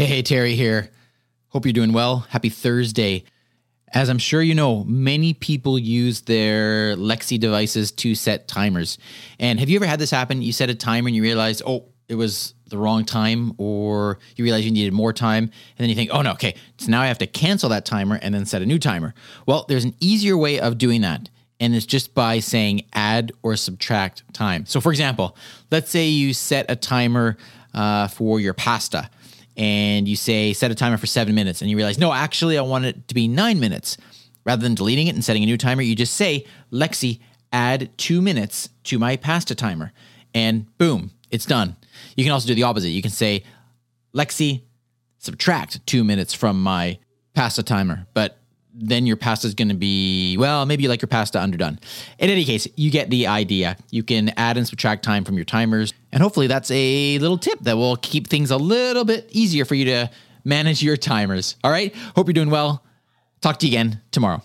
Hey, hey, Terry here. Hope you're doing well. Happy Thursday. As I'm sure you know, many people use their Lexi devices to set timers. And have you ever had this happen? You set a timer and you realize, oh, it was the wrong time, or you realize you needed more time, and then you think, oh no, okay, so now I have to cancel that timer and then set a new timer. Well, there's an easier way of doing that, and it's just by saying add or subtract time. So, for example, let's say you set a timer uh, for your pasta and you say set a timer for seven minutes and you realize no actually i want it to be nine minutes. Rather than deleting it and setting a new timer you just say lexi add two minutes to my pasta timer. And boom it's done. You can also do the opposite. You can say lexi subtract two minutes from my pasta timer. But then your pasta is going to be well maybe you like your pasta underdone. In any case you get the idea. You can add and subtract time from your timers and hopefully that's a little tip that will keep things a little bit easier for you to manage your timers. All right? Hope you're doing well. Talk to you again tomorrow